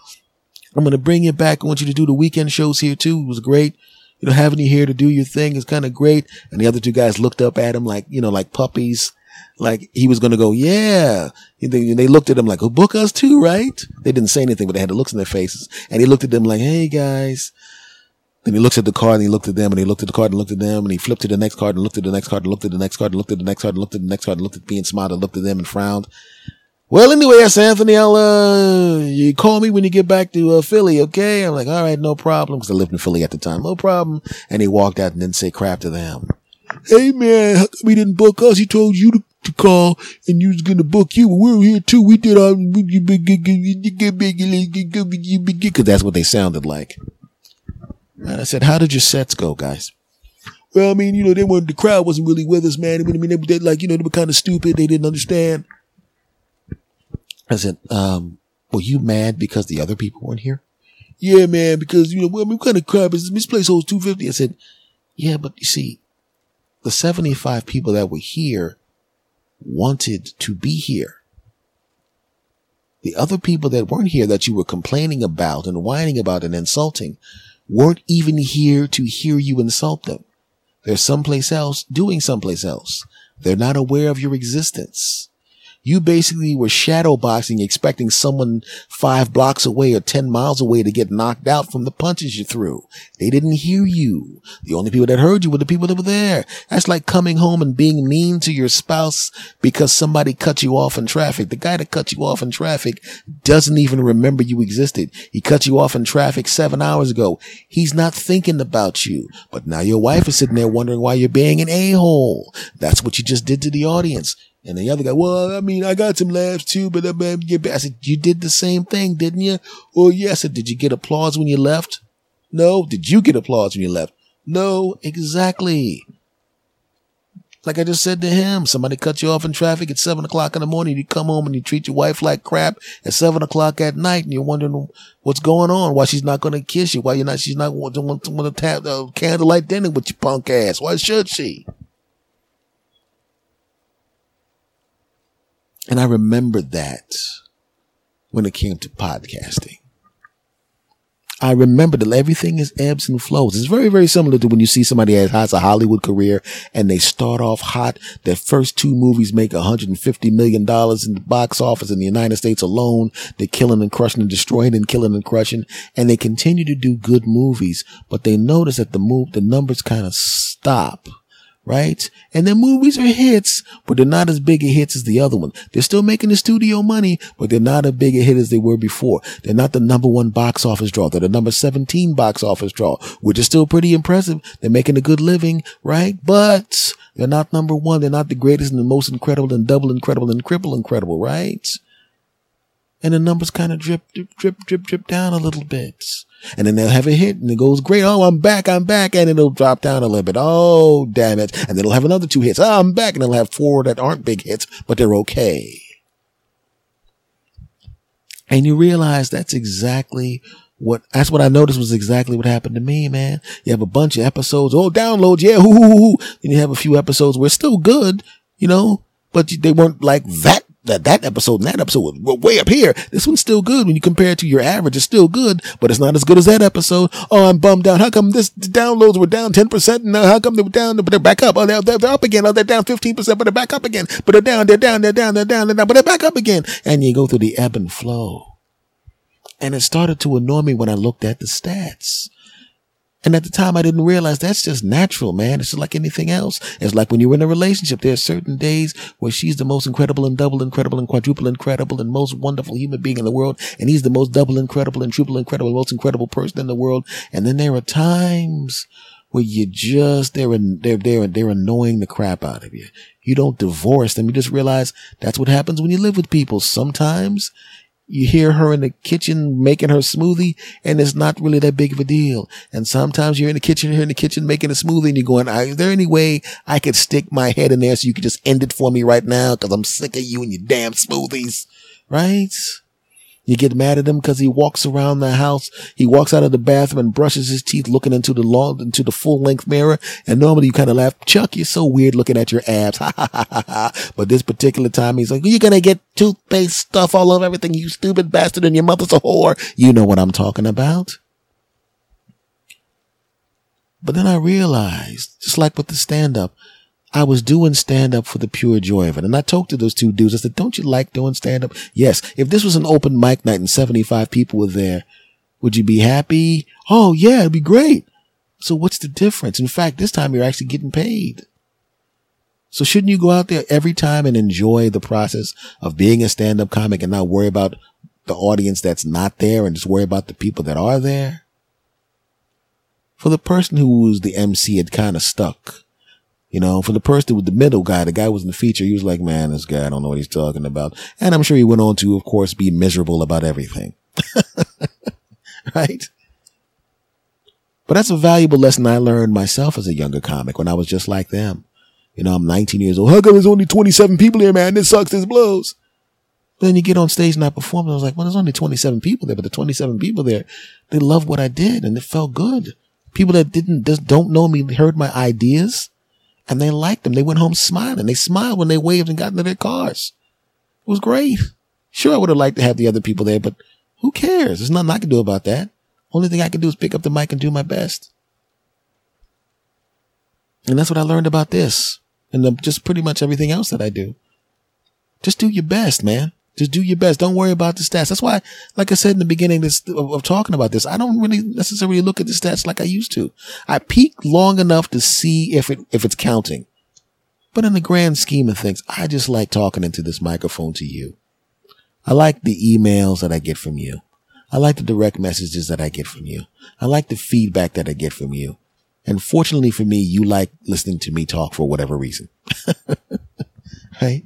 I'm to bring you back. I want you to do the weekend shows here too. It was great you know, having you here to do your thing is kind of great. And the other two guys looked up at him like, you know, like puppies. Like he was going to go, yeah. They, they looked at him like, oh, book us too, right? They didn't say anything, but they had the looks in their faces. And he looked at them like, hey guys. Then he looks at the card and he looked at them and he looked at the card and looked at them and he flipped to the next card and looked at the next card and looked at the next card and looked at the next card and looked at the next card and looked at me and smiled and looked at them and frowned. Well, anyway, that's Anthony. I'll, uh, you call me when you get back to uh, Philly, okay? I'm like, all right, no problem. Cause I lived in Philly at the time. No problem. And he walked out and didn't say crap to them. Hey man, how come he didn't book us? He told you to, to call and you was gonna book you. We were here too. We did our, cause that's what they sounded like. And I said, how did your sets go, guys? Well, I mean, you know, they weren't, the crowd wasn't really with us, man. I mean, they, they like, you know, they were kind of stupid. They didn't understand. I said, um, were you mad because the other people weren't here? Yeah, man, because, you know, what kind of crap is this place holds 250? I said, yeah, but you see, the 75 people that were here wanted to be here. The other people that weren't here that you were complaining about and whining about and insulting weren't even here to hear you insult them. They're someplace else doing someplace else. They're not aware of your existence. You basically were shadowboxing, expecting someone five blocks away or 10 miles away to get knocked out from the punches you threw. They didn't hear you. The only people that heard you were the people that were there. That's like coming home and being mean to your spouse because somebody cut you off in traffic. The guy that cut you off in traffic doesn't even remember you existed. He cut you off in traffic seven hours ago. He's not thinking about you. But now your wife is sitting there wondering why you're being an a-hole. That's what you just did to the audience. And the other guy, well, I mean, I got some laughs too, but uh, I said, you did the same thing, didn't you? Well, yes. I said, did you get applause when you left? No. Did you get applause when you left? No, exactly. Like I just said to him, somebody cut you off in traffic at seven o'clock in the morning. You come home and you treat your wife like crap at seven o'clock at night, and you're wondering what's going on, why she's not going to kiss you, why you're not, she's not want to want to tap uh, candlelight dinner with your punk ass. Why should she? And I remembered that when it came to podcasting. I remember that everything is ebbs and flows. It's very, very similar to when you see somebody that has a Hollywood career and they start off hot. Their first two movies make $150 million in the box office in the United States alone. They're killing and crushing and destroying and killing and crushing. And they continue to do good movies, but they notice that the move, the numbers kind of stop right? And their movies are hits, but they're not as big a hits as the other one. They're still making the studio money, but they're not a big a hit as they were before. They're not the number one box office draw. They're the number 17 box office draw, which is still pretty impressive. They're making a good living, right? But they're not number one. They're not the greatest and the most incredible and double incredible and triple incredible, right? And the numbers kind of drip, drip, drip, drip, drip down a little bit. And then they'll have a hit and it goes great. Oh, I'm back. I'm back. And it'll drop down a little bit. Oh, damn it. And then it'll have another two hits. Oh, I'm back. And they'll have four that aren't big hits, but they're okay. And you realize that's exactly what, that's what I noticed was exactly what happened to me, man. You have a bunch of episodes. Oh, downloads. Yeah. Then you have a few episodes where it's still good, you know, but they weren't like that that that episode and that episode was way up here. This one's still good when you compare it to your average. It's still good, but it's not as good as that episode. Oh, I'm bummed out. How come this downloads were down 10%? And uh, how come they were down, but they're back up? Oh, they're, they're, they're up again. Oh, they're down 15%, but they're back up again. But they're down, they're down, they're down, they're down, they're down, but they're back up again. And you go through the ebb and flow. And it started to annoy me when I looked at the stats. And at the time, I didn't realize that's just natural, man. It's just like anything else. It's like when you're in a relationship, there are certain days where she's the most incredible and double incredible and quadruple incredible and most wonderful human being in the world. And he's the most double incredible and triple incredible, most incredible person in the world. And then there are times where you just, they're, they're, they're, they're annoying the crap out of you. You don't divorce them. You just realize that's what happens when you live with people. Sometimes you hear her in the kitchen making her smoothie and it's not really that big of a deal. And sometimes you're in the kitchen, you're in the kitchen making a smoothie and you're going, is there any way I could stick my head in there so you could just end it for me right now? Cause I'm sick of you and your damn smoothies. Right? You get mad at him because he walks around the house. He walks out of the bathroom and brushes his teeth looking into the long, into the full length mirror. And normally you kind of laugh, Chuck, you're so weird looking at your abs. But this particular time he's like, you're going to get toothpaste stuff all over everything, you stupid bastard. And your mother's a whore. You know what I'm talking about. But then I realized, just like with the stand up, I was doing stand up for the pure joy of it. And I talked to those two dudes. I said, don't you like doing stand up? Yes. If this was an open mic night and 75 people were there, would you be happy? Oh yeah, it'd be great. So what's the difference? In fact, this time you're actually getting paid. So shouldn't you go out there every time and enjoy the process of being a stand up comic and not worry about the audience that's not there and just worry about the people that are there? For the person who was the MC, it kind of stuck. You know, for the person with the middle guy, the guy was in the feature, he was like, man, this guy, I don't know what he's talking about. And I'm sure he went on to, of course, be miserable about everything. right? But that's a valuable lesson I learned myself as a younger comic when I was just like them. You know, I'm 19 years old. How come there's only 27 people here, man? This sucks. This blows. But then you get on stage and I perform. And I was like, well, there's only 27 people there, but the 27 people there, they love what I did and it felt good. People that didn't, just don't know me heard my ideas and they liked them. They went home smiling. They smiled when they waved and got into their cars. It was great. Sure, I would have liked to have the other people there, but who cares? There's nothing I can do about that. Only thing I can do is pick up the mic and do my best. And that's what I learned about this and just pretty much everything else that I do. Just do your best, man. Just do your best. Don't worry about the stats. That's why, like I said in the beginning of, of, talking about this, I don't really necessarily look at the stats like I used to. I peek long enough to see if it, if it's counting. But in the grand scheme of things, I just like talking into this microphone to you. I like the emails that I get from you. I like the direct messages that I get from you. I like the feedback that I get from you. And fortunately for me, you like listening to me talk for whatever reason. right?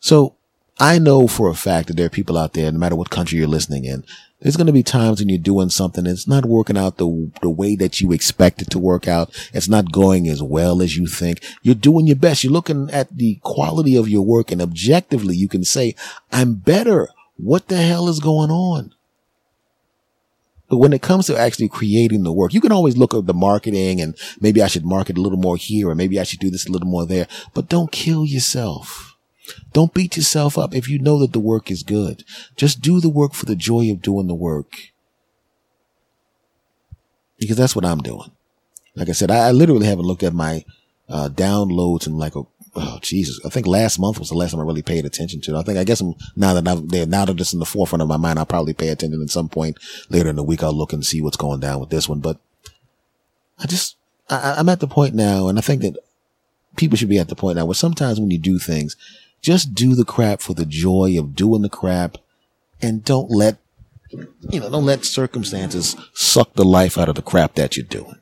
So I know for a fact that there are people out there, no matter what country you're listening in, there's going to be times when you're doing something and it's not working out the, the way that you expect it to work out. It's not going as well as you think. You're doing your best. You're looking at the quality of your work and objectively you can say, I'm better. What the hell is going on? But when it comes to actually creating the work, you can always look at the marketing and maybe I should market a little more here or maybe I should do this a little more there, but don't kill yourself. Don't beat yourself up if you know that the work is good. Just do the work for the joy of doing the work. Because that's what I'm doing. Like I said, I, I literally haven't looked at my uh, downloads in like a oh Jesus, I think last month was the last time I really paid attention to it. I think I guess I'm, now that I'm now that it's in the forefront of my mind, I'll probably pay attention at some point later in the week. I'll look and see what's going down with this one. But I just I, I'm at the point now, and I think that people should be at the point now where sometimes when you do things, just do the crap for the joy of doing the crap and don't let, you know, don't let circumstances suck the life out of the crap that you're doing.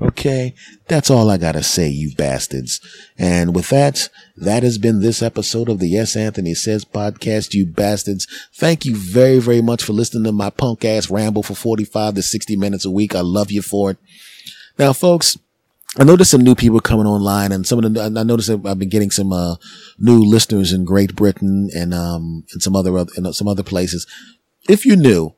Okay. That's all I gotta say, you bastards. And with that, that has been this episode of the S. Anthony Says podcast, you bastards. Thank you very, very much for listening to my punk ass ramble for 45 to 60 minutes a week. I love you for it. Now, folks, I noticed some new people coming online and some of the, I noticed that I've been getting some, uh, new listeners in Great Britain and, um, and some other, and some other places. If you're new,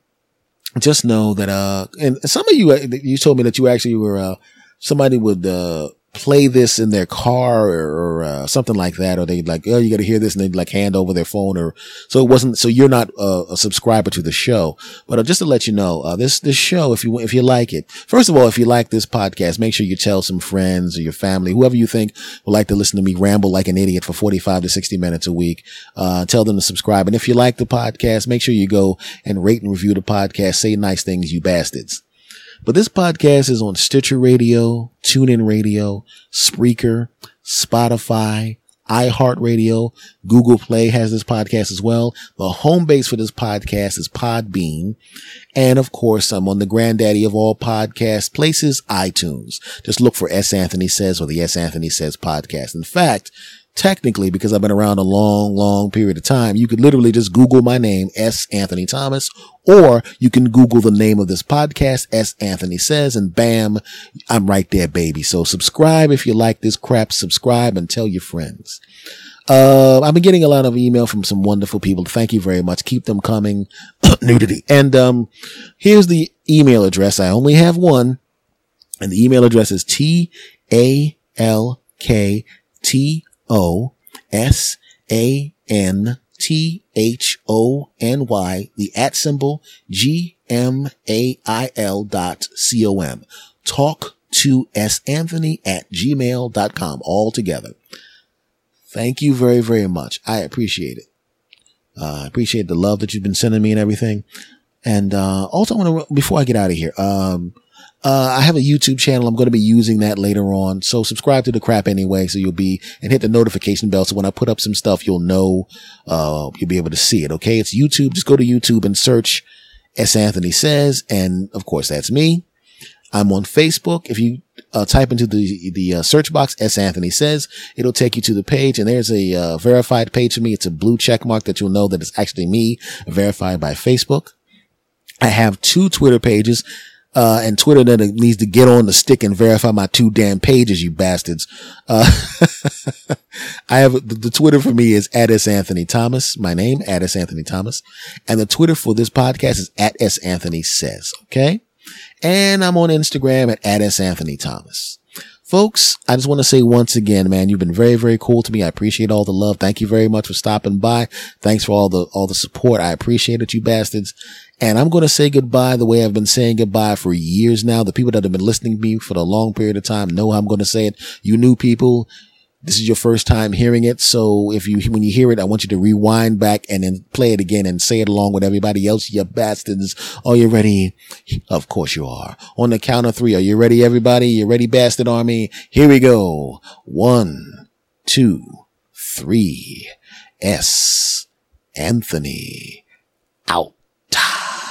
just know that, uh, and some of you, uh, you told me that you actually were, uh, somebody with uh, play this in their car or, or uh, something like that, or they'd like, oh, you got to hear this, and they'd like hand over their phone, or so it wasn't. So you're not uh, a subscriber to the show, but uh, just to let you know, uh, this this show, if you if you like it, first of all, if you like this podcast, make sure you tell some friends or your family, whoever you think would like to listen to me ramble like an idiot for 45 to 60 minutes a week. Uh, tell them to subscribe, and if you like the podcast, make sure you go and rate and review the podcast. Say nice things, you bastards. But this podcast is on Stitcher Radio, TuneIn Radio, Spreaker, Spotify, iHeartRadio, Google Play has this podcast as well. The home base for this podcast is Podbean. And of course, I'm on the granddaddy of all podcast places, iTunes. Just look for S. Anthony Says or the S. Anthony Says podcast. In fact, technically, because I've been around a long, long period of time, you could literally just Google my name, S. Anthony Thomas, or you can Google the name of this podcast, S. Anthony Says, and bam, I'm right there, baby. So subscribe if you like this crap, subscribe and tell your friends. Uh, I've been getting a lot of email from some wonderful people. Thank you very much. Keep them coming. Nudity. And, um, here's the email address. I only have one and the email address is T A L K T O S A N T H O N Y, the at symbol G M A I L dot C O M. Talk to S Anthony at gmail.com all together. Thank you very, very much. I appreciate it. Uh, I appreciate the love that you've been sending me and everything. And, uh, also I want to, before I get out of here, um, uh, I have a YouTube channel. I'm going to be using that later on. So subscribe to the crap anyway. So you'll be and hit the notification bell. So when I put up some stuff, you'll know, uh, you'll be able to see it. Okay. It's YouTube. Just go to YouTube and search S. Anthony says. And of course, that's me. I'm on Facebook. If you uh, type into the the uh, search box S Anthony says it'll take you to the page and there's a uh, verified page for me. It's a blue check mark that you'll know that it's actually me verified by Facebook. I have two Twitter pages uh, and Twitter that needs to get on the stick and verify my two damn pages, you bastards. Uh, I have the, the, Twitter for me is at S Anthony Thomas, my name, at S Anthony Thomas. And the Twitter for this podcast is at S Anthony says, okay? And I'm on Instagram at, at S Anthony Thomas. Folks, I just want to say once again, man, you've been very, very cool to me. I appreciate all the love. Thank you very much for stopping by. Thanks for all the, all the support. I appreciate it, you bastards. And I'm going to say goodbye the way I've been saying goodbye for years now. The people that have been listening to me for a long period of time know how I'm going to say it. You new people, this is your first time hearing it. So if you, when you hear it, I want you to rewind back and then play it again and say it along with everybody else. You bastards. Are you ready? Of course you are. On the count of three. Are you ready, everybody? You ready, bastard army? Here we go. One, two, three. S. Anthony out. Ta.